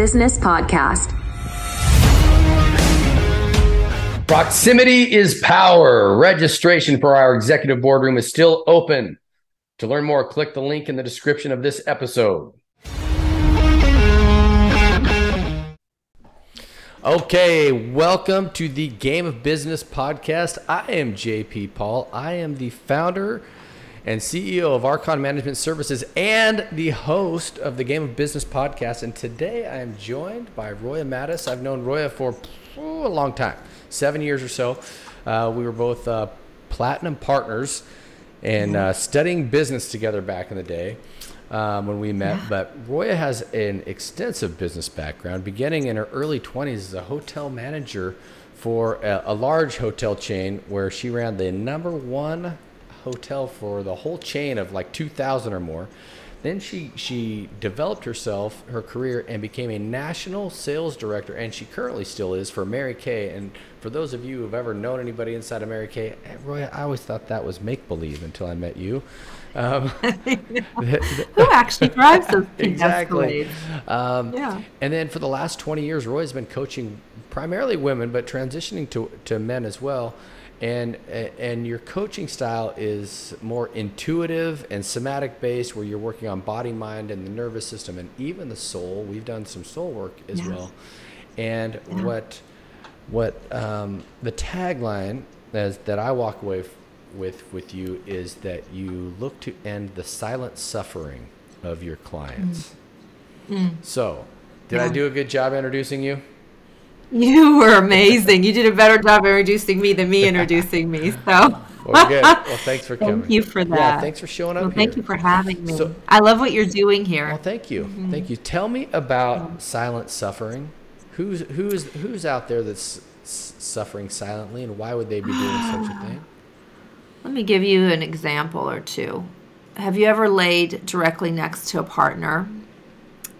Business Podcast. Proximity is power. Registration for our executive boardroom is still open. To learn more, click the link in the description of this episode. Okay, welcome to the Game of Business podcast. I am JP Paul. I am the founder and CEO of Archon Management Services and the host of the Game of Business podcast. And today I am joined by Roya Mattis. I've known Roya for oh, a long time, seven years or so. Uh, we were both uh, platinum partners and uh, studying business together back in the day. Um, when we met, yeah. but Roya has an extensive business background, beginning in her early 20s as a hotel manager for a, a large hotel chain where she ran the number one hotel for the whole chain of like 2,000 or more. Then she she developed herself, her career, and became a national sales director, and she currently still is for Mary Kay. And for those of you who've ever known anybody inside of Mary Kay, eh, Roy, I always thought that was make believe until I met you. Um, Who actually drives those exactly? Um, yeah. And then for the last 20 years, Roy's been coaching primarily women, but transitioning to to men as well and and your coaching style is more intuitive and somatic based where you're working on body mind and the nervous system and even the soul we've done some soul work as yeah. well and yeah. what what um, the tagline as, that i walk away f- with with you is that you look to end the silent suffering of your clients mm. Mm. so did yeah. i do a good job introducing you you were amazing. You did a better job introducing me than me introducing me. So. well, good. Well, thanks for coming. Thank you for that. Yeah, thanks for showing up. Well, thank you for having me. So, I love what you're doing here. Well, thank you. Mm-hmm. Thank you. Tell me about yeah. silent suffering. Who's who's who's out there that's suffering silently, and why would they be doing such a thing? Let me give you an example or two. Have you ever laid directly next to a partner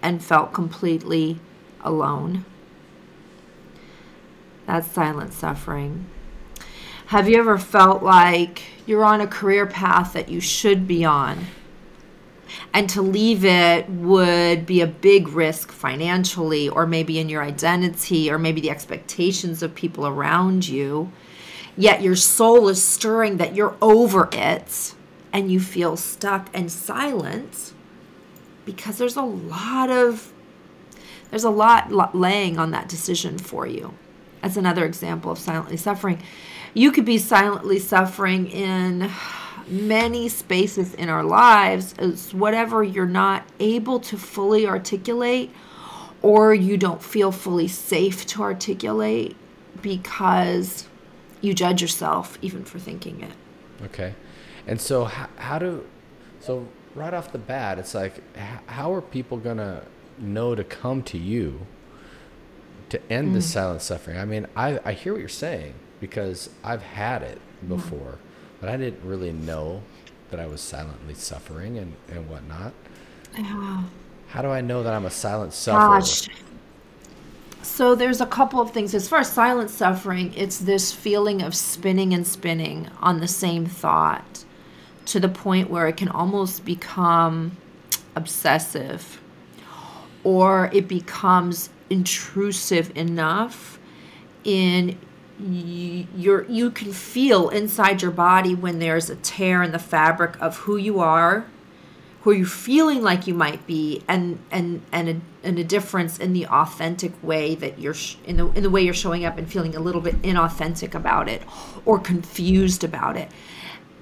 and felt completely alone? That's silent suffering. Have you ever felt like you're on a career path that you should be on? And to leave it would be a big risk financially, or maybe in your identity, or maybe the expectations of people around you. Yet your soul is stirring that you're over it and you feel stuck and silent because there's a lot of there's a lot laying on that decision for you that's another example of silently suffering. You could be silently suffering in many spaces in our lives as whatever you're not able to fully articulate or you don't feel fully safe to articulate because you judge yourself even for thinking it. Okay. And so how, how do so right off the bat it's like how are people going to know to come to you to end mm. the silent suffering. I mean, I, I hear what you're saying because I've had it mm. before, but I didn't really know that I was silently suffering and, and whatnot. Yeah. How do I know that I'm a silent sufferer? Gosh. So there's a couple of things. As far as silent suffering, it's this feeling of spinning and spinning on the same thought to the point where it can almost become obsessive or it becomes intrusive enough in your you can feel inside your body when there's a tear in the fabric of who you are who you're feeling like you might be and and and a, and a difference in the authentic way that you're sh- in the in the way you're showing up and feeling a little bit inauthentic about it or confused about it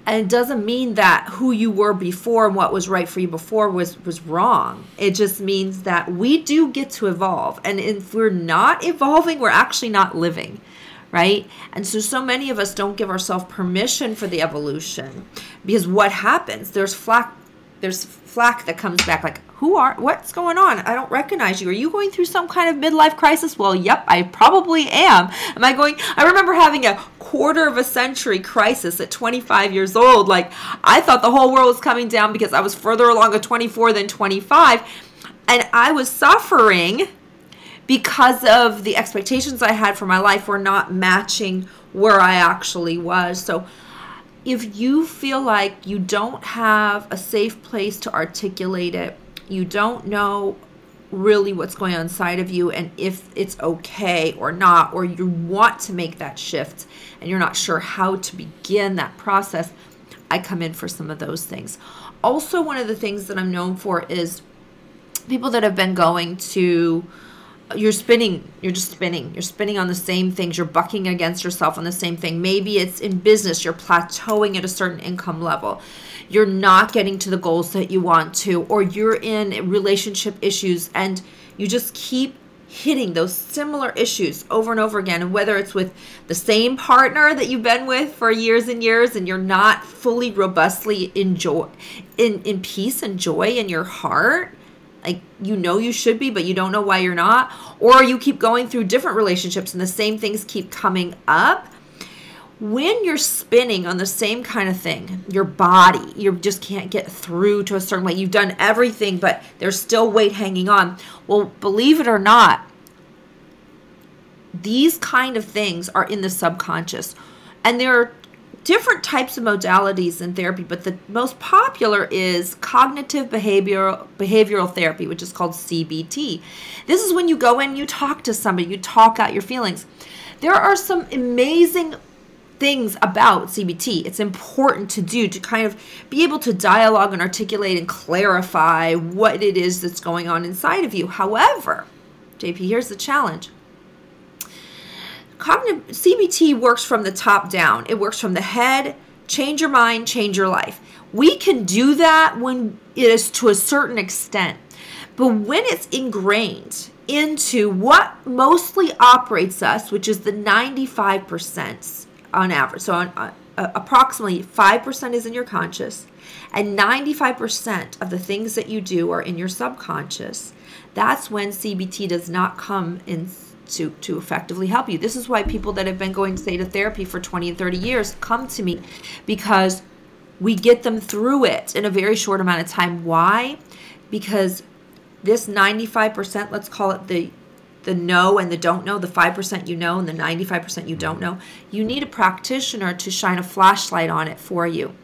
and it doesn't mean that who you were before and what was right for you before was was wrong. It just means that we do get to evolve. And if we're not evolving we're actually not living right? And so so many of us don't give ourselves permission for the evolution because what happens? There's flack there's flack that comes back like who are what's going on? I don't recognize you. Are you going through some kind of midlife crisis? Well yep i probably am. Am i going i remember having a quarter of a century crisis at 25 years old. Like i thought the whole world was coming down because i was further along at 24 than 25 and i was suffering because of the expectations i had for my life were not matching where i actually was. So if you feel like you don't have a safe place to articulate it you don't know really what's going on inside of you and if it's okay or not, or you want to make that shift and you're not sure how to begin that process, I come in for some of those things. Also, one of the things that I'm known for is people that have been going to you're spinning you're just spinning you're spinning on the same things you're bucking against yourself on the same thing maybe it's in business you're plateauing at a certain income level you're not getting to the goals that you want to or you're in relationship issues and you just keep hitting those similar issues over and over again and whether it's with the same partner that you've been with for years and years and you're not fully robustly enjoy in in peace and joy in your heart like you know you should be but you don't know why you're not or you keep going through different relationships and the same things keep coming up when you're spinning on the same kind of thing your body you just can't get through to a certain way you've done everything but there's still weight hanging on well believe it or not these kind of things are in the subconscious and there are different types of modalities in therapy, but the most popular is cognitive behavioral behavioral therapy, which is called CBT. This is when you go in, you talk to somebody, you talk out your feelings. There are some amazing things about CBT. It's important to do to kind of be able to dialogue and articulate and clarify what it is that's going on inside of you. However, JP, here's the challenge cognitive CBT works from the top down. It works from the head, change your mind, change your life. We can do that when it is to a certain extent. But when it's ingrained into what mostly operates us, which is the 95% on average. So on, uh, approximately 5% is in your conscious and 95% of the things that you do are in your subconscious. That's when CBT does not come in to to effectively help you. This is why people that have been going say to therapy for 20 and 30 years come to me because we get them through it in a very short amount of time. Why? Because this 95%, let's call it the the know and the don't know, the 5% you know and the 95% you don't mm-hmm. know, you need a practitioner to shine a flashlight on it for you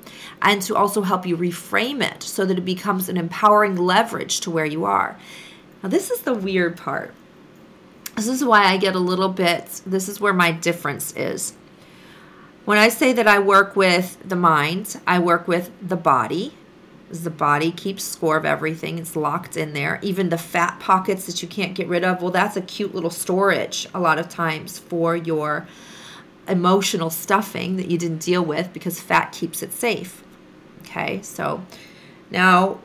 and to also help you reframe it so that it becomes an empowering leverage to where you are. Now, this is the weird part this is why I get a little bit, this is where my difference is. When I say that I work with the mind, I work with the body. The body keeps score of everything. It's locked in there. Even the fat pockets that you can't get rid of, well, that's a cute little storage a lot of times for your emotional stuffing that you didn't deal with because fat keeps it safe. Okay, so now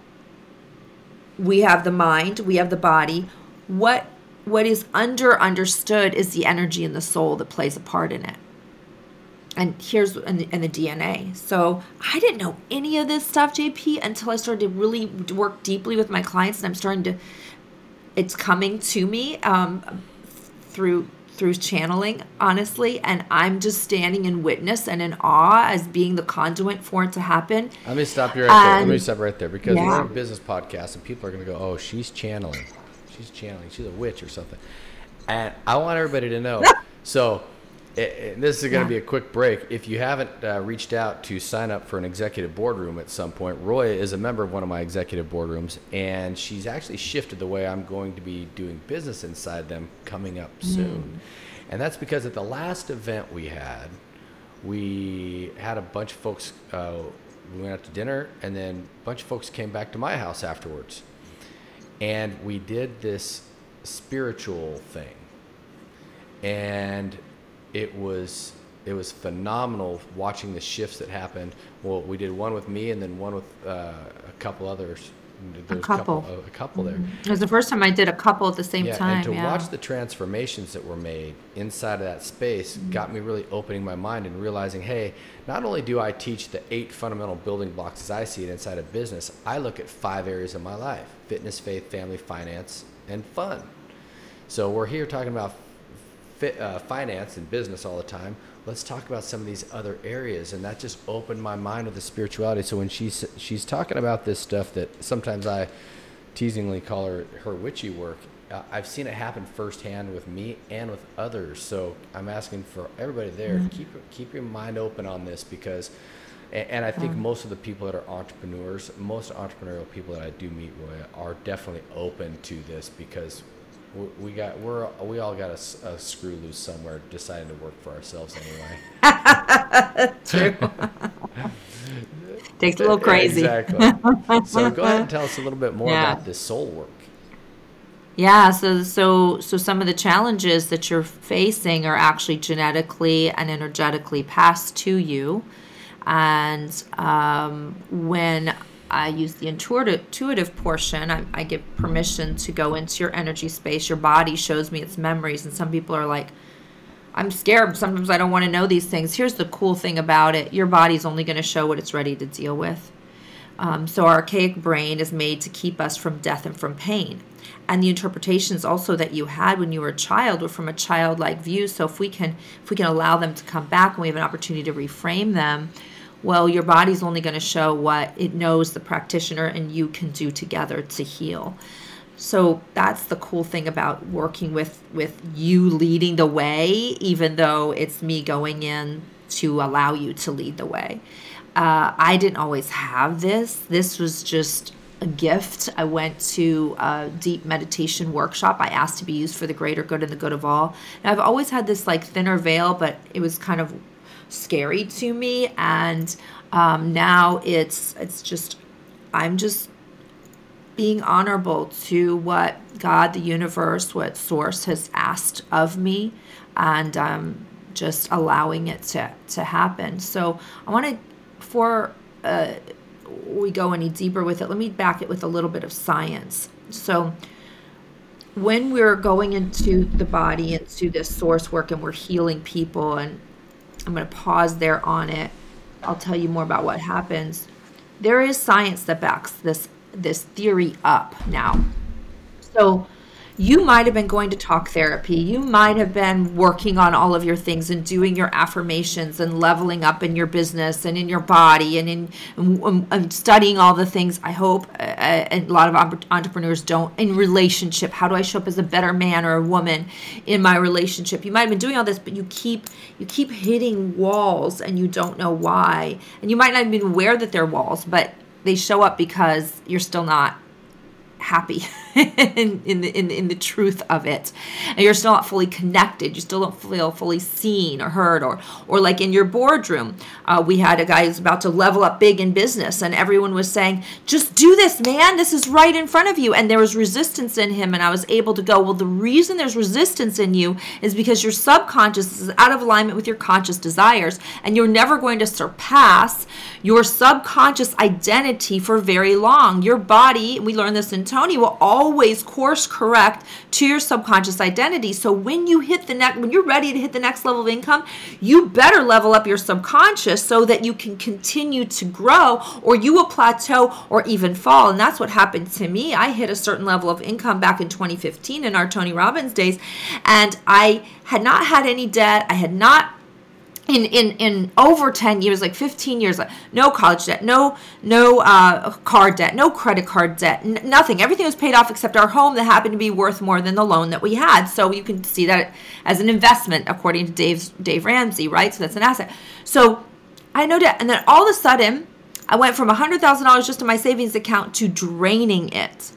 we have the mind, we have the body. What what is under understood is the energy and the soul that plays a part in it and here's and the, and the DNA. So I didn't know any of this stuff, JP, until I started to really work deeply with my clients, and I'm starting to. It's coming to me um, through through channeling, honestly, and I'm just standing in witness and in awe as being the conduit for it to happen. Let me stop you right there. Let me stop right there because yeah. we're on a business podcast, and people are going to go, "Oh, she's channeling." she's channeling. She's a witch or something. And I want everybody to know. so, it, this is going to yeah. be a quick break. If you haven't uh, reached out to sign up for an executive boardroom at some point, Roy is a member of one of my executive boardrooms, and she's actually shifted the way I'm going to be doing business inside them coming up mm. soon. And that's because at the last event we had, we had a bunch of folks. Uh, we went out to dinner, and then a bunch of folks came back to my house afterwards and we did this spiritual thing and it was it was phenomenal watching the shifts that happened well we did one with me and then one with uh, a couple others a couple, a couple, a couple there. Mm-hmm. It was the first time I did a couple at the same yeah, time. And to yeah. watch the transformations that were made inside of that space mm-hmm. got me really opening my mind and realizing, hey, not only do I teach the eight fundamental building blocks as I see it inside of business, I look at five areas of my life fitness, faith, family, finance, and fun. So we're here talking about fit, uh, finance and business all the time. Let's talk about some of these other areas, and that just opened my mind with the spirituality. So when she's she's talking about this stuff that sometimes I teasingly call her her witchy work, uh, I've seen it happen firsthand with me and with others. So I'm asking for everybody there, mm-hmm. keep keep your mind open on this because And, and I think most of the people that are entrepreneurs, most entrepreneurial people that I do meet with are definitely open to this because we, got we're we all got a, a, screw loose somewhere deciding to work for ourselves anyway. True. Takes a little crazy. Exactly. so go ahead and tell us a little bit more yeah. about this soul work. Yeah, so so so some of the challenges that you're facing are actually genetically and energetically passed to you, and um, when I use the intuitive, portion, I, I get permission to go into your energy space. Your body shows me its memories, and some people are like, I'm scared. Sometimes I don't want to know these things. Here's the cool thing about it your body's only going to show what it's ready to deal with. Um, so, our archaic brain is made to keep us from death and from pain and the interpretations also that you had when you were a child were from a childlike view so if we can if we can allow them to come back and we have an opportunity to reframe them well your body's only going to show what it knows the practitioner and you can do together to heal so that's the cool thing about working with with you leading the way even though it's me going in to allow you to lead the way uh, i didn't always have this this was just a gift. I went to a deep meditation workshop. I asked to be used for the greater good and the good of all. Now, I've always had this like thinner veil, but it was kind of scary to me. And um, now it's it's just I'm just being honorable to what God, the universe, what Source has asked of me, and um, just allowing it to to happen. So I want to for. Uh, we go any deeper with it, let me back it with a little bit of science. So, when we're going into the body, into this source work, and we're healing people, and I'm going to pause there on it. I'll tell you more about what happens. There is science that backs this this theory up now. So, you might have been going to talk therapy. You might have been working on all of your things and doing your affirmations and leveling up in your business and in your body and in and, and studying all the things. I hope uh a lot of entrepreneurs don't in relationship. How do I show up as a better man or a woman in my relationship? You might have been doing all this, but you keep you keep hitting walls and you don't know why. And you might not even aware that they're walls, but they show up because you're still not happy in, in, the, in, in the truth of it. And you're still not fully connected. You still don't feel fully seen or heard or or like in your boardroom uh, we had a guy who's about to level up big in business and everyone was saying just do this man. This is right in front of you. And there was resistance in him and i was able to go well the reason there's resistance in you is because your subconscious is out of alignment with your conscious desires and you're never going to surpass your subconscious identity for very long. Your body we learned this in Tony will always course correct to your subconscious identity. So when you hit the next, when you're ready to hit the next level of income, you better level up your subconscious so that you can continue to grow or you will plateau or even fall. And that's what happened to me. I hit a certain level of income back in 2015 in our Tony Robbins days, and I had not had any debt. I had not in in in over 10 years like 15 years no college debt no no uh, car debt no credit card debt n- nothing. Everything was paid off except our home that happened to be worth more than the loan that we had. So you can see that as an investment according to dave's dave ramsey right? So that's an asset. So i know debt. And then all of a sudden i went from $100000 just in my savings account to draining it.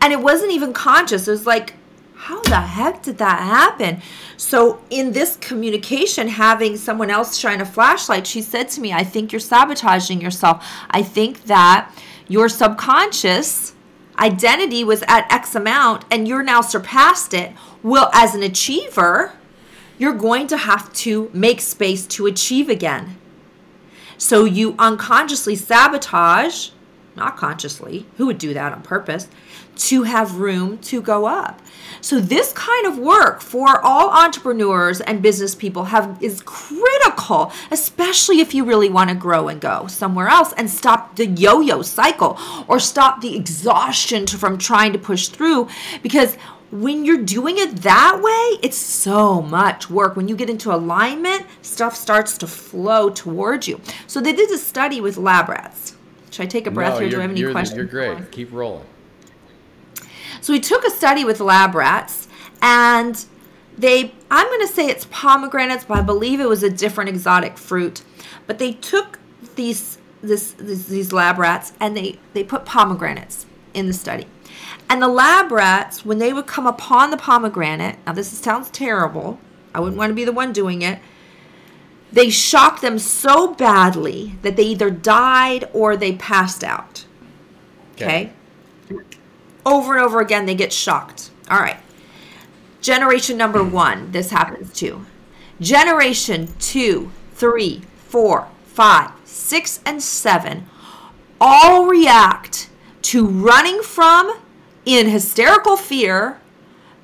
And it wasn't even conscious. It was like how the heck did that happen? So, in this communication, having someone else shine a flashlight, she said to me, I think you're sabotaging yourself. I think that your subconscious identity was at X amount and you're now surpassed it. Well, as an achiever, you're going to have to make space to achieve again. So, you unconsciously sabotage, not consciously, who would do that on purpose, to have room to go up. So this kind of work for all entrepreneurs and business people have is critical, especially if you really want to grow and go somewhere else and stop the yo-yo cycle or stop the exhaustion from trying to push through because when you're doing it that way, it's so much work. When you get into alignment, stuff starts to flow towards you. So they did a study with lab rats. Should I take a breath no, here? Do I have any you're, questions? You're great. Keep rolling. So we took a study with lab rats and they, I'm going to say it's pomegranates, but I believe it was a different exotic fruit. But they took these this, this these lab rats and they they put pomegranates in the study. And the lab rats, when they would come upon the pomegranate, now this sounds terrible. I wouldn't want to be the one doing it. They shocked them so badly that they either died or they passed out. Okay. okay. Over and over again, they get shocked. All right. Generation number hmm. one, this happens to. Generation two, three, four, five, six, and seven all react to running from in hysterical fear,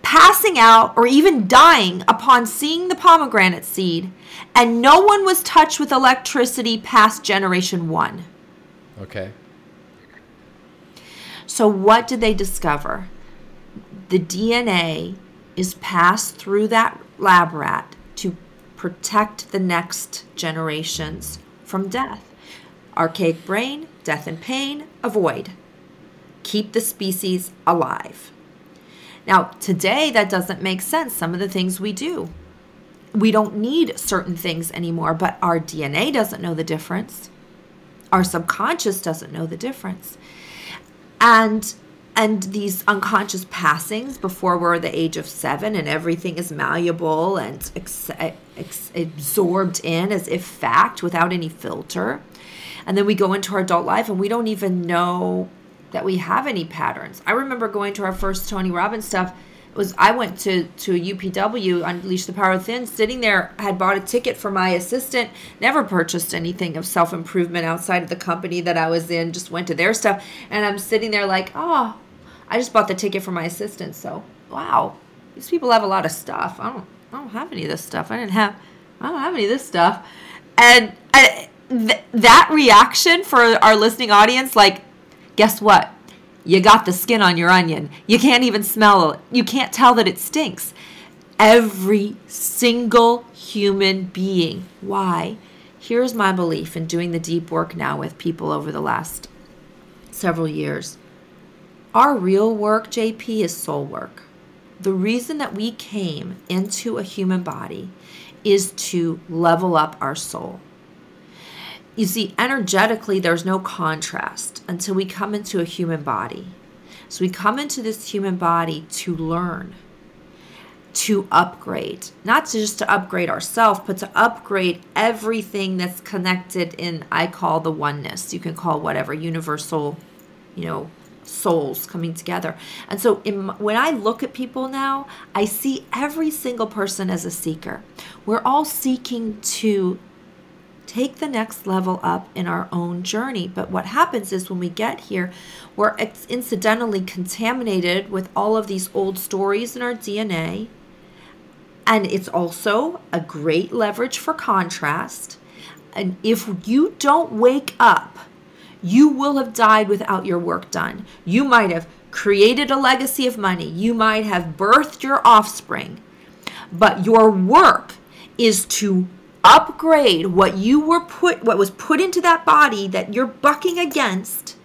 passing out, or even dying upon seeing the pomegranate seed, and no one was touched with electricity past generation one. Okay. So, what did they discover? The DNA is passed through that lab rat to protect the next generations from death. Archaic brain, death and pain, avoid keep the species alive. Now, today that doesn't make sense, some of the things we do. We don't need certain things anymore, but our DNA doesn't know the difference. Our subconscious doesn't know the difference. And and these unconscious passings before we're the age of seven and everything is malleable and ex- ex- absorbed in as if fact without any filter and then we go into our adult life and we don't even know that we have any patterns. I remember going to our first Tony Robbins stuff. It was I went to to UPW Unleash the Power Within, sitting there, had bought a ticket for my assistant, never purchased anything of self improvement outside of the company that I was in, just went to their stuff, and I'm sitting there like, oh, I just bought the ticket for my assistant, so wow, these people have a lot of stuff. I don't I don't have any of this stuff. I didn't have I don't have any of this stuff, and. I, th- that reaction for our listening audience, like guess what? You got the skin on your onion. You can't even smell it. You can't tell that it stinks. Every single human being. Why? Here's my belief in doing the deep work now with people over the last several years. Our real work, JP, is soul work. The reason that we came into a human body is to level up our soul. You see, energetically, there's no contrast until we come into a human body. So we come into this human body to learn, to upgrade, not to just to upgrade ourselves, but to upgrade everything that's connected in, I call the oneness. You can call whatever, universal, you know, souls coming together. And so in, when I look at people now, I see every single person as a seeker. We're all seeking to take the next level up in our own journey. But what happens is when we get here, we're incidentally contaminated with all of these old stories in our DNA. And it's also a great leverage for contrast. And if you don't wake up, you will have died without your work done. You might have created a legacy of money, you might have birthed your offspring, but your work is to upgrade what you were put what was put into that body that you're bucking against.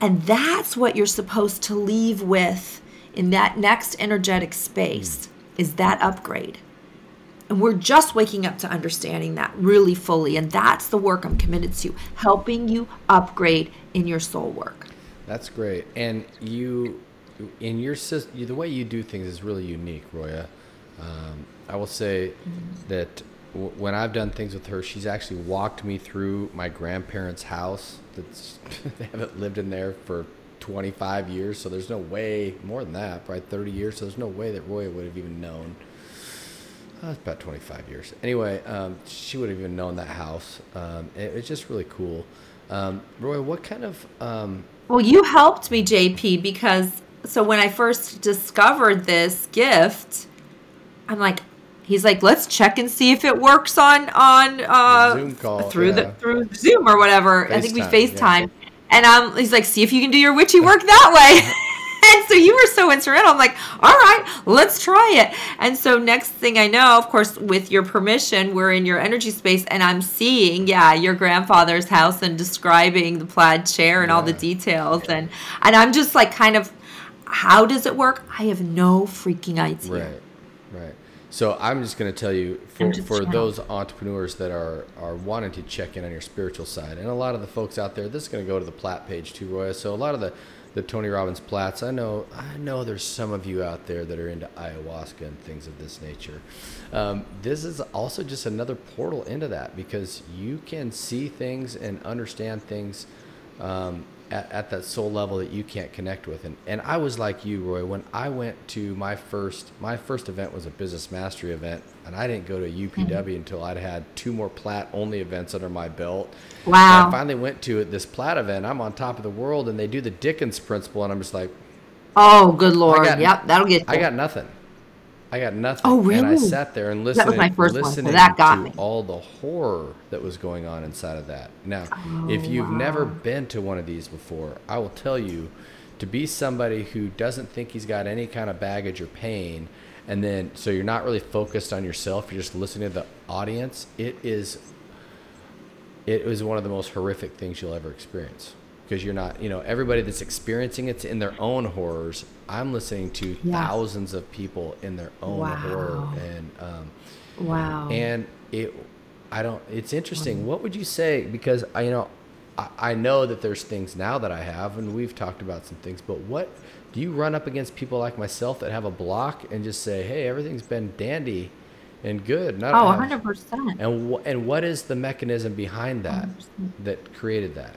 And that's what you're supposed to leave with in that next energetic space is that upgrade. And we're just waking up to understanding that really fully and that's the work i'm committed to helping you upgrade in your soul work. That's great. And you in your the way you do things is really unique roya. Um, i will say mm-hmm. When I've done things with her, she's actually walked me through my grandparents' house. That's they haven't lived in there for 25 years, so there's no way more than that, probably 30 years. So there's no way that Roy would have even known. Uh, it's about 25 years. Anyway, um, she would have even known that house. Um, it, it's just really cool. Um, Roy, what kind of? Um, well, you helped me, JP, because so when I first discovered this gift, I'm like, he's like, let's check and see if it works on on uh, Zoom call through yeah. the through Zoom or whatever. I think we FaceTime, yeah. and um, he's like, see if you can do your witchy work that way. and so you were so instrumental. I'm like, all right, let's try it. And so next thing I know, of course, with your permission, we're in your energy space, and I'm seeing, yeah, your grandfather's house and describing the plaid chair and yeah. all the details, and and I'm just like, kind of, how does it work? I have no freaking idea. Right. So I'm just going to tell you for, for those entrepreneurs that are, are wanting to check in on your spiritual side, and a lot of the folks out there, this is going to go to the Plat page too, Roy. So a lot of the, the Tony Robbins Plats, I know I know there's some of you out there that are into ayahuasca and things of this nature. Um, this is also just another portal into that because you can see things and understand things um, at, at that soul level that you can't connect with. And, and I was like you, Roy, when I went to my first, my first event was a business mastery event and I didn't go to UPW Mm-hmm. until I'd had two more plat only events under my belt. Wow. And I finally went to this plat event. I'm on top of the world and they do the Dickens principle. And I'm just like, Oh, good lord. got- yep, that'll get. You. I got nothing. I got nothing. Oh, And I sat there and That was listened. my first one, so listening that got to me. all the horror that was going on inside of that. Now, oh, if Oh, you've never been to one of these before, I will tell you to be somebody who doesn't think he's got any kind of baggage or pain, and then so you're not really focused on yourself. You're just listening to the audience. It is. It was one of the most horrific things you'll ever experience because you're not, you know, everybody that's experiencing it's in their own horrors. I'm listening to Yeah. thousands of people in their own Wow. horror, and um, Wow. and it, I don't. It's interesting. What would you say? Because I, you know, I, I know that there's things now that I have, and we've talked about some things. But what do you run up against people like myself that have a block and just say, "Hey, everything's been dandy and good"? Not oh, 100%. and and what is the mechanism behind that that created that?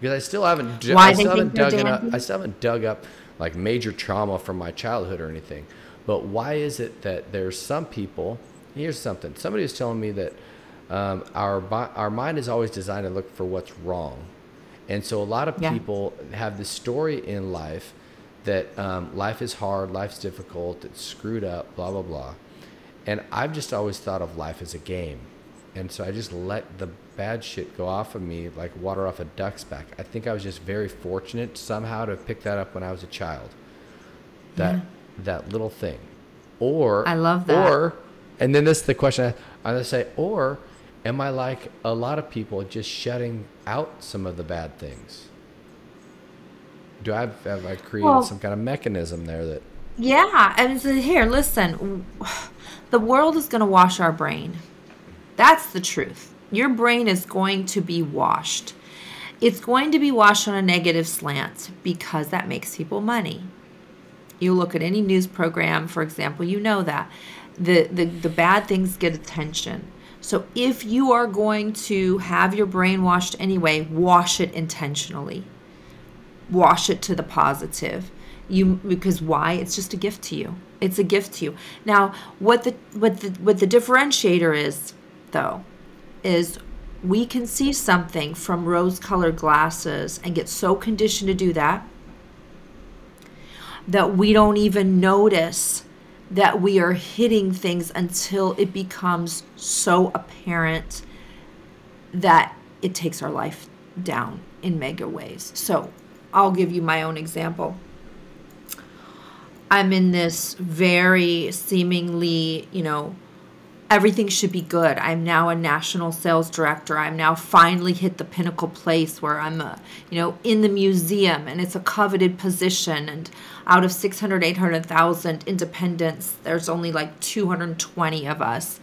Because I still haven't Why I still haven't dug up? I still haven't dug up like major trauma from my childhood or anything. But why is it that there's some people? Here's something. Somebody was telling me that um, our our mind is always designed to look for what's wrong, and so a lot of Yeah. people have this story in life that um, life is hard, life's difficult, it's screwed up, blah blah blah. And I've just always thought of life as a game. And so I just let the bad shit go off of me like water off a duck's back. I think I was just very fortunate somehow to pick that up when I was a child. That Yeah. that little thing. Or I love that. Or and then this is the question I, I'm gonna say, or am I like a lot of people just shutting out some of the bad things? Do I have, have I created Well- some kind of mechanism there that Yeah, and so here, listen. The world is going to wash our brain. That's the truth. Your brain is going to be washed. It's going to be washed on a negative slant because that makes people money. You look at any news program, for example, you know that the, the, the bad things get attention. So if you are going to have your brain washed anyway, wash it intentionally wash it to the positive you because why it's just a gift to you it's a gift to you now what the what the what the differentiator is though is we can see something from rose colored glasses and get so conditioned to do that that we don't even notice that we are hitting things until it becomes so apparent that it takes our life down in mega ways. So I'll give you my own example. I'm in this very seemingly, you know, everything should be good. I'm now a national sales director. I'm now finally hit the pinnacle place where I'm a, you know, in the museum and it's a coveted position and out of 600 800,000 independents, there's only like 220 of us.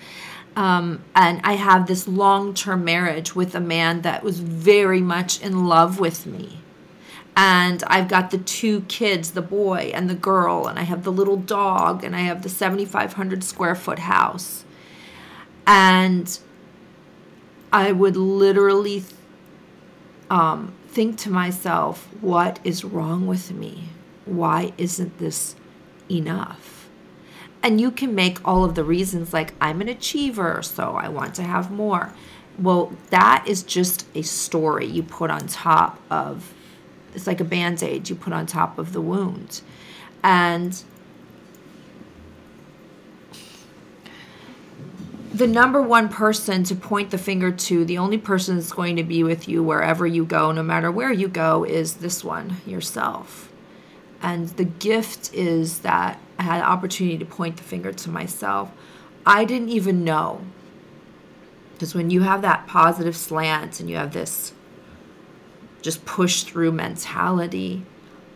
Um, and I have this long-term marriage with a man that was very much in love with me and I've got the two kids, the boy and the girl, and I have the little dog, and I have the 7,500 square foot house. And I would literally um, think to myself, what is wrong with me? Why isn't this enough? And you can make all of the reasons like, I'm an achiever, so I want to have more. Well, that is just a story you put on top of it's like a band-aid you put on top of the wound and the number one person to point the finger to the only person that's going to be with you wherever you go no matter where you go is this one yourself and the gift is that i had the opportunity to point the finger to myself i didn't even know because when you have that positive slant and you have this just push through mentality.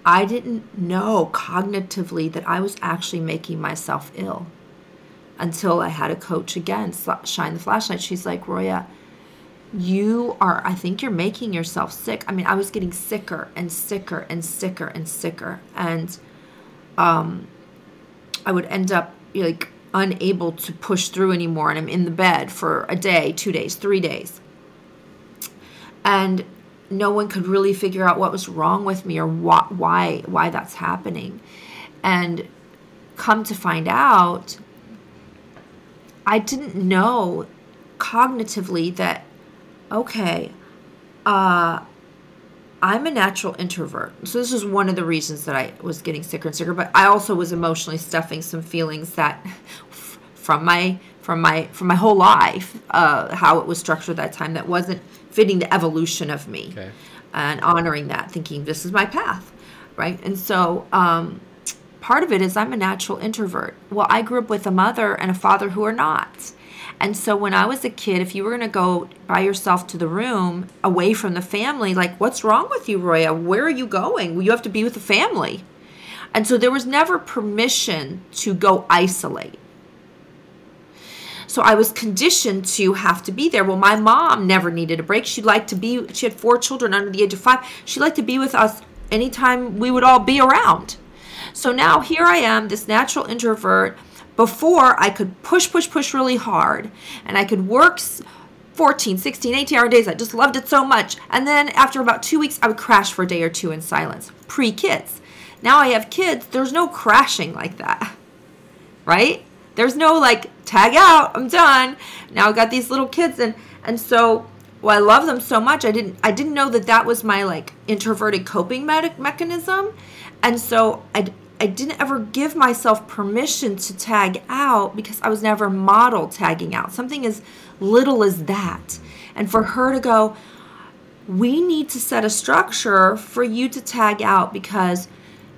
I didn't know cognitively that I was actually making myself ill. Until I had a coach again shine the flashlight. She's like, Roya, you are, I think you're making yourself sick. I mean, I was getting sicker and sicker and sicker and sicker. And um, I would end up like unable to push through anymore. And I'm in the bed for a day, two days, three days. And no one could really figure out what was wrong with me or why why, why that's happening. And come to find out, I didn't know cognitively that, okay, uh, I'm a natural introvert. So this is one of the reasons that I was getting sicker and sicker, but I also was emotionally stuffing some feelings that from my from my from my whole life, uh, how it was structured at that time that wasn't fitting the evolution of me. Okay. And honoring that, thinking this is my path. Right. And so um part of it is I'm a natural introvert. Well, I grew up with a mother and a father who are not. And so when I was a kid, if you were going to go by yourself to the room away from the family, like, what's wrong with you, Roya? Where are you going? You have to be with the family. And so there was never permission to go isolate. So I was conditioned to have to be there. Well, my mom never needed a break. She liked to be, she had four children under the age of five. She liked to be with us anytime we would all be around. So now here I am, this natural introvert. Before I could push, push, push really hard and I could work 14, 16, 18 hour days. I just loved it so much. And then after about two weeks, I would crash for a day or two in silence. Pre kids. Now I have kids, there's no crashing like that. Right? There's no like tag out, I'm done. Now I've got these little kids and and so well, I love them so much. I didn't I didn't know that that was my like introverted coping me- mechanism. And so I, I didn't ever give myself permission to tag out because I was never model tagging out. Something as little as that. And for her to go, we need to set a structure for you to tag out because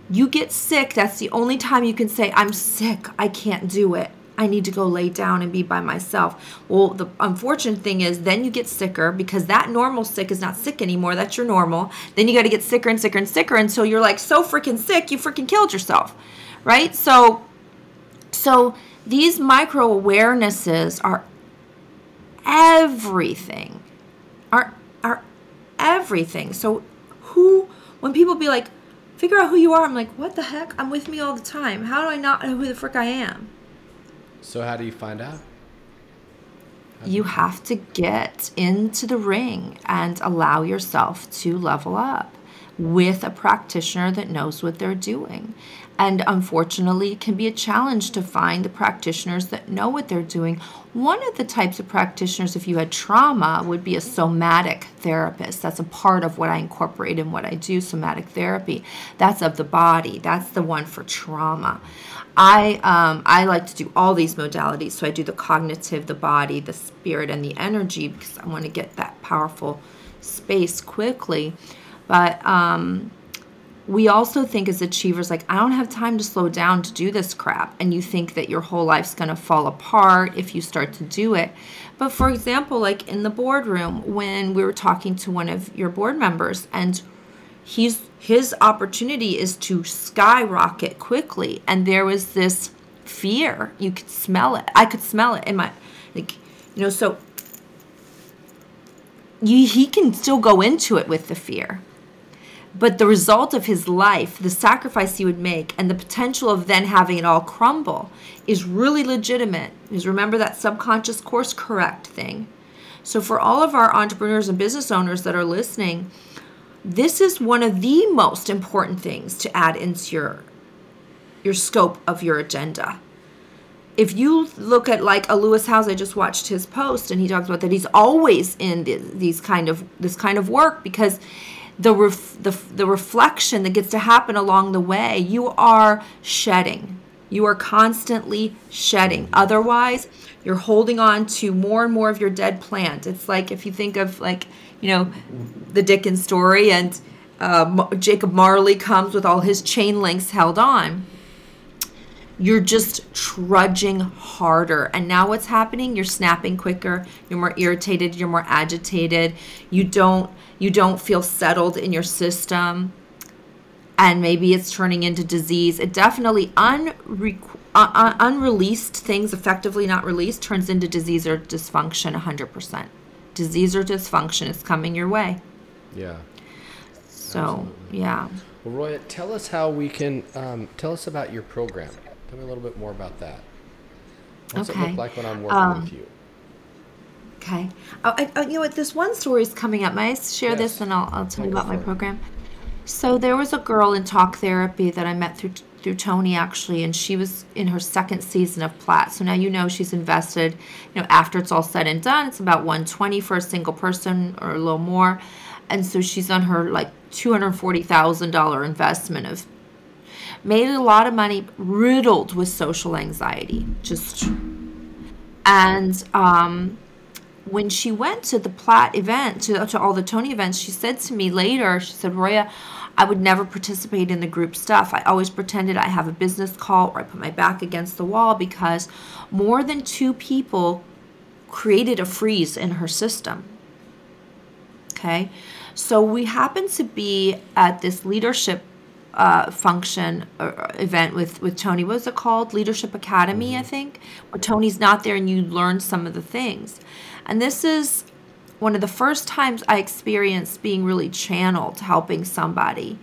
you get sick. That's the only time you can say, I'm sick. I can't do it. I need to go lay down and be by myself. Well, the unfortunate thing is then you get sicker because that normal sick is not sick anymore. That's your normal. Then you got to get sicker and sicker and sicker until you're like so freaking sick, you freaking killed yourself. Right? So so these micro awarenesses are everything. Are are everything. So who when people be like figure out who you are, I'm like, what the heck? I'm with me all the time. How do I not know who the frick I am? So how do you find out? you have to get into the ring and allow yourself to level up with a practitioner that knows what they're doing. And unfortunately, it can be a challenge to find the practitioners that know what they're doing. One of the types of practitioners, if you had trauma, would be a somatic therapist. That's a part of what I incorporate in what I do somatic therapy. That's of the body, that's the one for trauma. I um, I like to do all these modalities. So I do the cognitive, the body, the spirit, and the energy because I want to get that powerful space quickly. But um, we also think as achievers, like I don't have time to slow down to do this crap, and you think that your whole life's gonna fall apart if you start to do it. But for example, like in the boardroom, when we were talking to one of your board members, and he's his opportunity is to skyrocket quickly. And there was this fear. You could smell it. I could smell it in my like you know so you, he can still go into it with the fear. But the result of his life the sacrifice he would make and the potential of then having it all crumble is really legitimate. Is remember that subconscious course correct thing? So for all of our entrepreneurs and business owners that are listening this is one of the most important things to add into your your scope of your agenda. If you look at like a Lewis Howes, I just watched his post and he talks about that he's always in these kind of this kind of work because the, ref, the the reflection that gets to happen along the way, you are shedding. You are constantly shedding. Otherwise, you're holding on to more and more of your dead plant. It's like if you think of like you know, the Dickens story, and uh, Jacob Marley comes with all his chain links held on. You're just trudging harder. And now what's happening? You're snapping quicker, you're more irritated, you're more agitated, you don't you don't feel settled in your system. And maybe it's turning into disease. It definitely unre- uh, unreleased things effectively not released turns into disease or dysfunction 100% disease or dysfunction is coming your way Yeah. so Absolutely. yeah Well, Roya, tell us how we can um, tell us about your program. Tell me a little bit more about that. What's it look like when I'm working Um, with you? Okay. Oh, I, oh, you know what? This one story is coming up. May I share this and I'll, I'll tell you about my program? So there was a girl in talk therapy that I met through through Tony actually, and she was in her second season of Plat. So now you know she's invested. You know, after it's all said and done, it's about 120 for a single person or a little more, and so she's on her like 240 thousand dollar investment of made a lot of money, riddled with social anxiety, just and um when she went to the Plat event, to, to all the Tony events, she said to me later, she said, Roya, I would never participate in the group stuff. I always pretended I have a business call or I put my back against the wall because more than two people created a freeze in her system. Okay. So we happened to be at this leadership uh, function or event with, with Tony. What was it called? Leadership Academy, I think, where Tony's not there and you learn some of the things. And this is one of the first times I experienced being really channeled, helping somebody,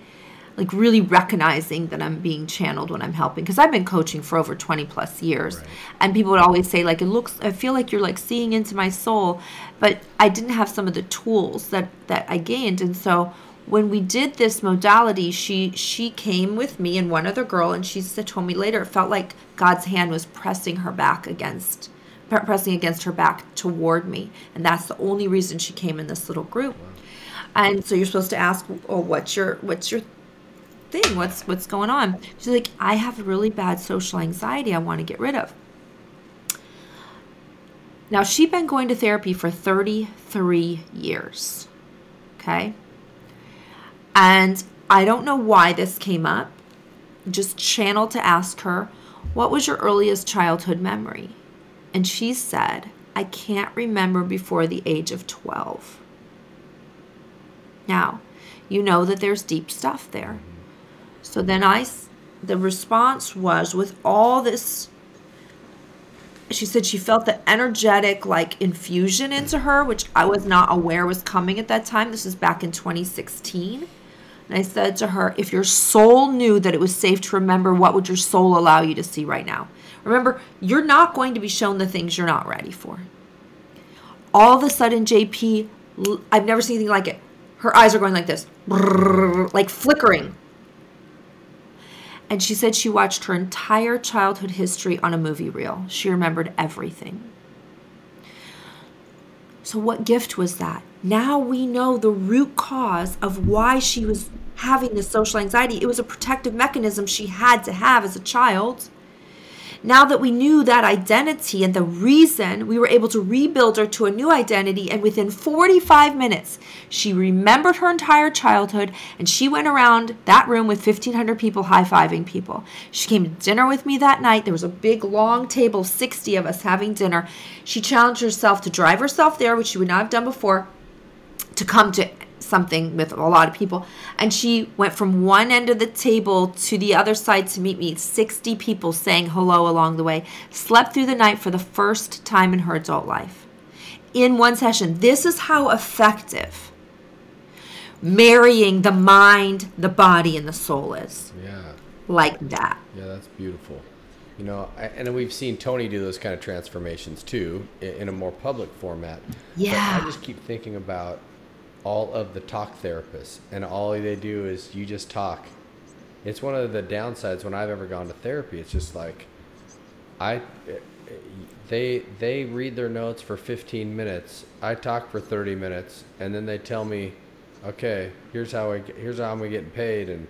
like really recognizing that I'm being channeled when I'm helping. Because I've been coaching for over 20 plus years. Right. And people would always say, like, it looks, I feel like you're like seeing into my soul. But I didn't have some of the tools that, that I gained. And so when we did this modality, she she came with me and one other girl, and she said, told me later, it felt like God's hand was pressing her back against pressing against her back toward me. And that's the only reason she came in this little group. And so you're supposed to ask oh what's your what's your thing? What's what's going on? She's like i have really bad social anxiety i want to get rid of. Now she'd been going to therapy for 33 years okay? And i don't know why this came up. Just channeled to ask her what was your earliest childhood memory and she said, I can't remember before the age of 12. Now, you know that there's deep stuff there. So then I, the response was with all this, she said she felt the energetic like infusion into her, which I was not aware was coming at that time. This was back in 2016. And I said to her, if your soul knew that it was safe to remember, what would your soul allow you to see right now? Remember, you're not going to be shown the things you're not ready for. All of a sudden, JP, I've never seen anything like it. Her eyes are going like this, like flickering. And she said she watched her entire childhood history on a movie reel. She remembered everything. So, what gift was that? Now we know the root cause of why she was having this social anxiety. It was a protective mechanism she had to have as a child. Now that we knew that identity and the reason, we were able to rebuild her to a new identity. And within 45 minutes, she remembered her entire childhood and she went around that room with 1,500 people high fiving people. She came to dinner with me that night. There was a big long table, 60 of us having dinner. She challenged herself to drive herself there, which she would not have done before, to come to something with a lot of people. And she went from one end of the table to the other side to meet me. 60 people saying hello along the way. Slept through the night for the first time in her adult life. In one session. This is how effective marrying the mind, the body, and the soul is. Yeah. Like that. Yeah, that's beautiful. You know, I, and we've seen Tony do those kind of transformations too i- in a more public format. But Yeah. I just keep thinking about all of the talk therapists, and all they do is you just talk. It's one of the downsides when I've ever gone to therapy. It's just like, I, they they read their notes for 15 minutes. I talk for 30 minutes, and then they tell me, okay, here's how I here's how I'm getting paid, and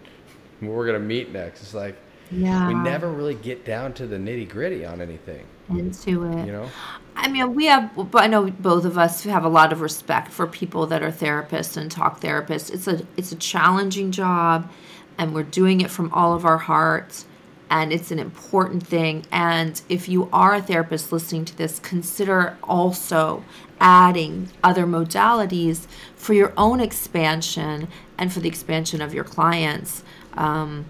we're gonna meet next. It's like Yeah. we never really get down to the nitty gritty on anything. into it. You know? I mean, we have, but I know both of us have a lot of respect for people that are therapists and talk therapists. It's a it's a challenging job, and we're doing it from all of our hearts, and it's an important thing. And if you are a therapist listening to this, consider also adding other modalities for your own expansion and for the expansion of your clients. Um,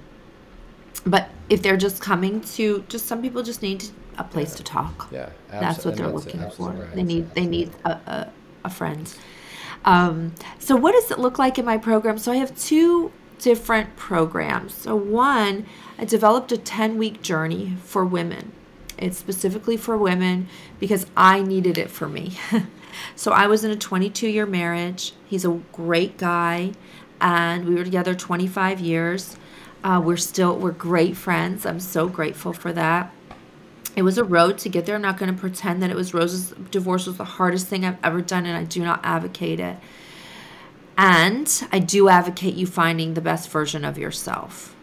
but if they're just coming to just some people just need a place to talk. Yeah, that's what they're looking for. right. they need they need a, a, a friend. Um, so what does it look like in my program? So i have two different programs. So one i developed a 10 week journey for women. It's specifically for women because i needed it for me. So i was in a 22 year marriage. He's a great guy and we were together 25 years uh, we're still we're great friends i'm so grateful for that it was a road to get there. I'm not going to pretend that it was Rose's divorce was the hardest thing I've ever done, and I do not advocate it. And I do advocate you finding the best version of yourself.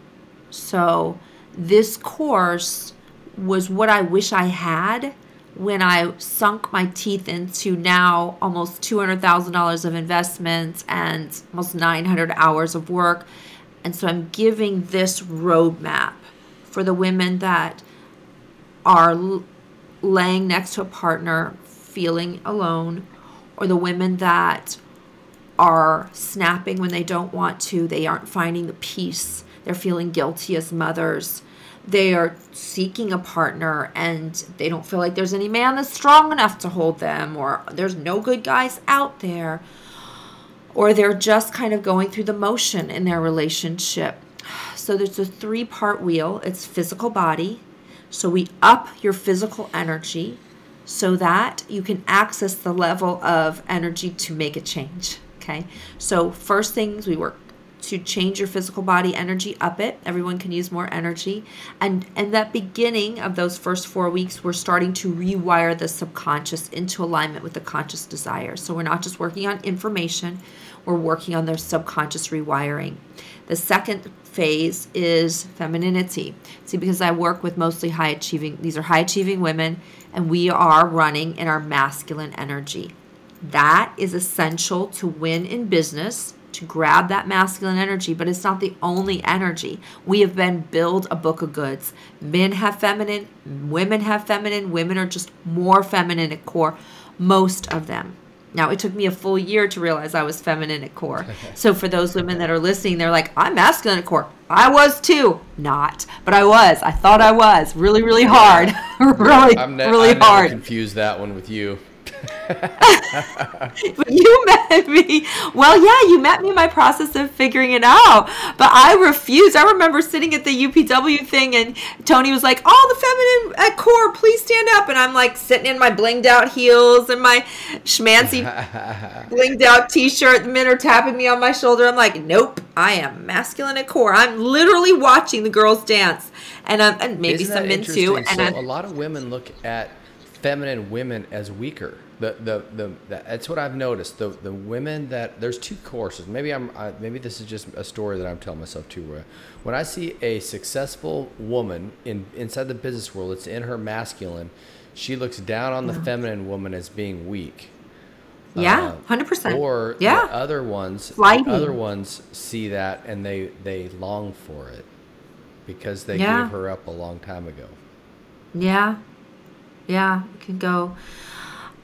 So, this course was what I wish I had when I sunk my teeth into now almost $200,000 of investments and almost 900 hours of work. And so I'm giving this roadmap for the women that are laying next to a partner feeling alone, or the women that are snapping when they don't want to, they aren't finding the peace, they're feeling guilty as mothers. They are seeking a partner and they don't feel like there's any man that's strong enough to hold them, or there's no good guys out there, or they're just kind of going through the motion in their relationship. So there's a three part wheel it's physical body, so we up your physical energy so that you can access the level of energy to make a change. Okay. So, first things we work to change your physical body energy, up it. Everyone can use more energy. And and that beginning of those first four weeks, we're starting to rewire the subconscious into alignment with the conscious desires. So we're not just working on information, we're working on their subconscious rewiring. The second phase is femininity. See, because I work with mostly high achieving, these are high achieving women, and we are running in our masculine energy. That is essential to win in business, to grab that masculine energy, but it's not the only energy. We have been build a book of goods. Men have feminine, women have feminine, women are just more feminine at core, most of them. Now, it took me a full year to realize I was feminine at core. So, for those women that are listening, they're like, I'm masculine at core. I was too. Not, but I was. I thought I was. Really, really hard. really, I'm ne- really I never hard. confused that one with you. But you met me. Well, yeah, you met me in my process of figuring it out. But I refused. I remember sitting at the UPW thing, and Tony was like, "All the feminine at core, please stand up." And I'm like sitting in my blinged out heels and my schmancy blinged out T-shirt. The men are tapping me on my shoulder. I'm like, "Nope, I am masculine at core." I'm literally watching the girls dance, and um, and maybe some men too. And so I'm, a lot of women look at feminine women as weaker. The, the, the, the that's what I've noticed. The the women that there's two courses. Maybe I'm I, maybe this is just a story that I'm telling myself too. Where when I see a successful woman in inside the business world, it's in her masculine. She looks down on the feminine woman as being weak. yeah, Uh, hundred percent. Or yeah. the other ones, the other ones see that and they they long for it because they Yeah. gave her up a long time ago. Yeah. Yeah, it can go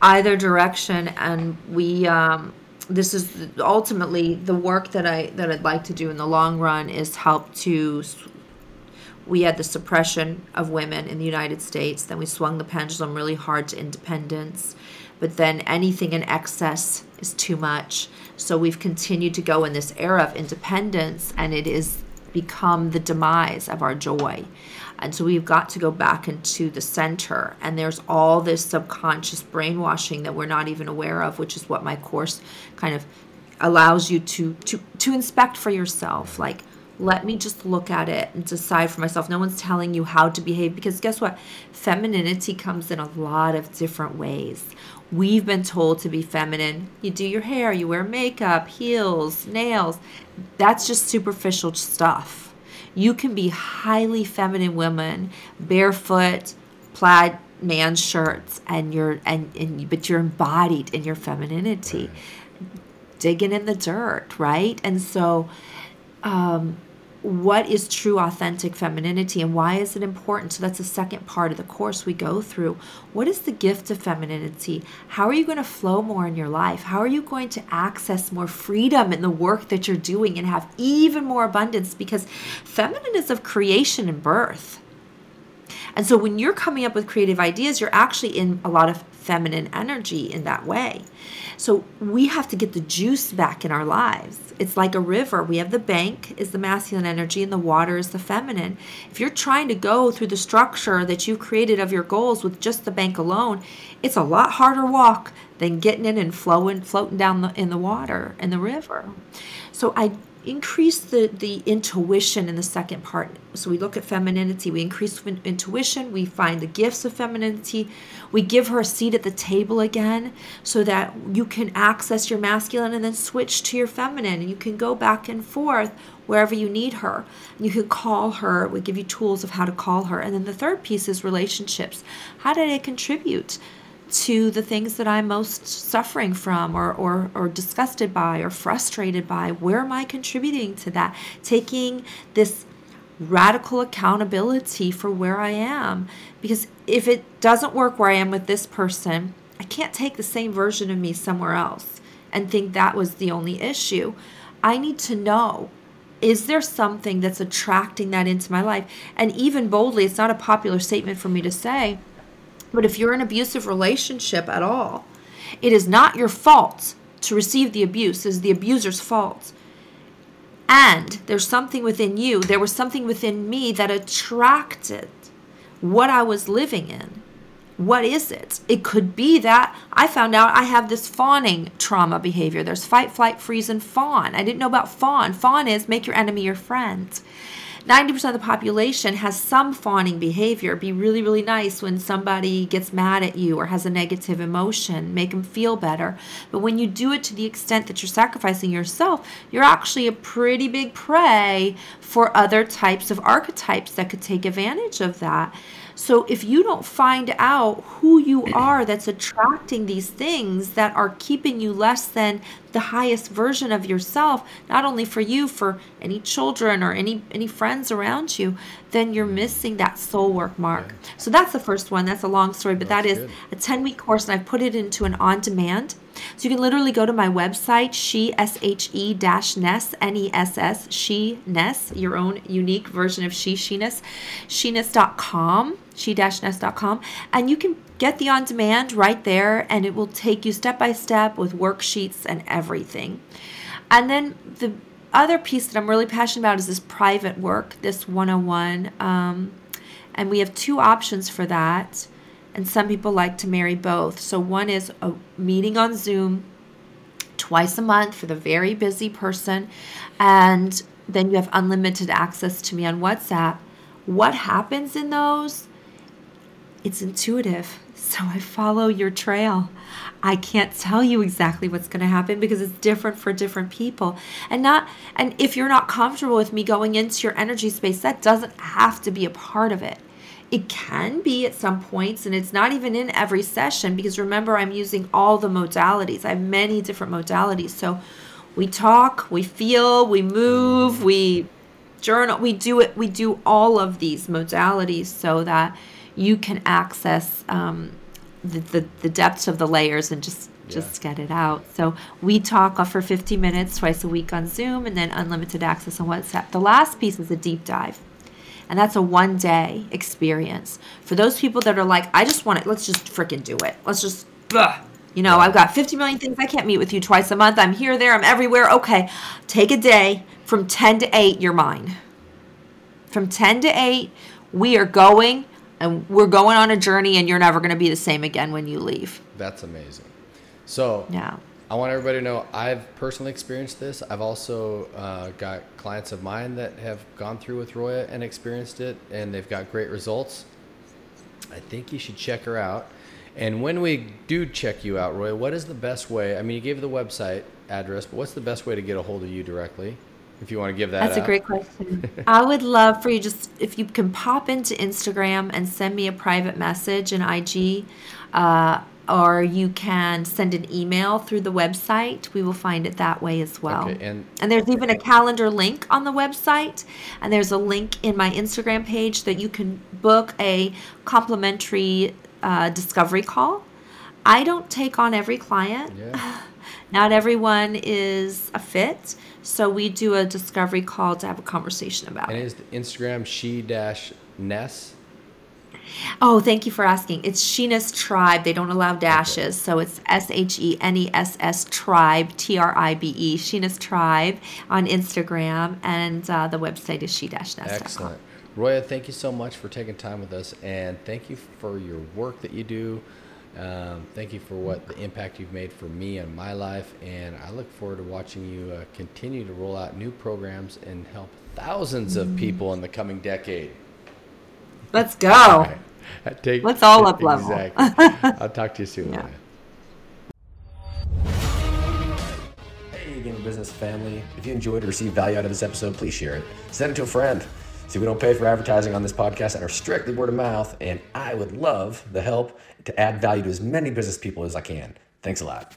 either direction and we um this is ultimately the work that I that I'd like to do in the long run is help to we had the suppression of women in the United States then we swung the pendulum really hard to independence but then anything in excess is too much. So we've continued to go in this era of independence and it is become the demise of our joy and so we've got to go back into the center. And there's all this subconscious brainwashing that we're not even aware of, which is what my course kind of allows you to to to inspect for yourself. Like, let me just look at it and decide for myself. No one's telling you how to behave because guess what? Femininity comes in a lot of different ways. We've been told to be feminine. You do your hair, you wear makeup, heels, nails. That's just superficial stuff you can be highly feminine women, barefoot, plaid man shirts, and you're and, and but you're embodied in your femininity, digging in the dirt, right? And so, um, what is true authentic femininity and why is it important? So that's the second part of the course we go through. What is the gift of femininity? How are you going to flow more in your life? How are you going to access more freedom in the work that you're doing and have even more abundance? Because feminine is of creation and birth and so when you're coming up with creative ideas you're actually in a lot of feminine energy in that way so we have to get the juice back in our lives. It's like a river. We have the bank is the masculine energy and the water is the feminine. If you're trying to go through the structure that you've created of your goals with just the bank alone, it's a lot harder walk than getting in and flowing floating down the, in the water in the river. So I increase the, the intuition in the second part. So we look at femininity, we increase intuition, we find the gifts of femininity, we give her a seat at the table again so that you can access your masculine and then switch to your feminine and you can go back and forth wherever you need her. You can call her, we give you tools of how to call her. And then the third piece is relationships. How did I contribute? To the things that I'm most suffering from or, or, or disgusted by or frustrated by. Where am I contributing to that? Taking this radical accountability for where I am. Because if it doesn't work where I am with this person, I can't take the same version of me somewhere else and think that was the only issue. I need to know is there something that's attracting that into my life? And even boldly, it's not a popular statement for me to say but if you're in an abusive relationship at all, it is not your fault to receive the abuse, it is the abuser's fault. And there's something within you, there was something within me that attracted what I was living in. What is it? It could be that I found out I have this fawning trauma behavior. There's fight, flight, freeze, and fawn. I didn't know about fawn. Fawn is make your enemy your friend. 90% of the population has some fawning behavior. Be really, really nice when somebody gets mad at you or has a negative emotion. Make them feel better. But when you do it to the extent that you're sacrificing yourself, you're actually a pretty big prey for other types of archetypes that could take advantage of that. So if you don't find out who you are that's attracting these things that are keeping you less than the highest version of yourself, not only for you, for any children or any any friends around you, then you're mm. missing that soul work mark. So that's the first one. That's a long story, but that's that is good. a 10 week course, and I've put it into an on demand. So you can literally go to my website, she s h e dash ness n e s s she ness, your own unique version of she she-ness, she-ness.com, she-ness.com, and you can get the on demand right there, and it will take you step by step with worksheets and everything. And then the other piece that I'm really passionate about is this private work, this 101. Um, and we have two options for that. And some people like to marry both. So one is a meeting on Zoom twice a month for the very busy person. And then you have unlimited access to me on WhatsApp. What happens in those? It's intuitive. So I follow your trail. I can't tell you exactly what's going to happen because it's different for different people. And not and if you're not comfortable with me going into your energy space, that doesn't have to be a part of it. It can be at some points, and it's not even in every session because remember, I'm using all the modalities. I have many different modalities. So we talk, we feel, we move, we journal, we do it, we do all of these modalities so that you can access um, the, the, the depths of the layers and just just yeah. get it out. So we talk for 50 minutes twice a week on Zoom and then unlimited access on WhatsApp. The last piece is a deep dive. And that's a one day experience. For those people that are like, I just want it, let's just freaking do it. Let's just, ugh. you know, I've got 50 million things. I can't meet with you twice a month. I'm here, there, I'm everywhere. Okay, take a day from 10 to 8, you're mine. From 10 to 8, we are going and we're going on a journey, and you're never going to be the same again when you leave. That's amazing. So, yeah. I want everybody to know I've personally experienced this. I've also uh, got clients of mine that have gone through with Roya and experienced it, and they've got great results. I think you should check her out. And when we do check you out, Roya, what is the best way? I mean, you gave the website address, but what's the best way to get a hold of you directly? If you want to give that, that's out. a great question. I would love for you just if you can pop into Instagram and send me a private message in IG. Uh, or you can send an email through the website. We will find it that way as well. Okay, and And there's even a calendar link on the website, and there's a link in my Instagram page that you can book a complimentary uh, discovery call. I don't take on every client. yeah, Not everyone is a fit, so we do a discovery call to have a conversation about and it. is Instagram she dash Ness. Oh, thank you for asking. It's Sheness Tribe. They don't allow dashes, so it's S H E N E S S Tribe, T R I B E, Sheness Tribe on Instagram, and uh, the website is she-ness.com. Excellent. Roya, thank you so much for taking time with us, and thank you for your work that you do. Um, thank you for what the impact you've made for me and my life, and I look forward to watching you uh, continue to roll out new programs and help thousands of people in the coming decade. Let's go. All right. Take- Let's all up level. Exactly. I'll talk to you soon. Yeah. Hey, Game of Business family. If you enjoyed or received value out of this episode, please share it. Send it to a friend. See, we don't pay for advertising on this podcast and are strictly word of mouth, and I would love the help to add value to as many business people as I can. Thanks a lot.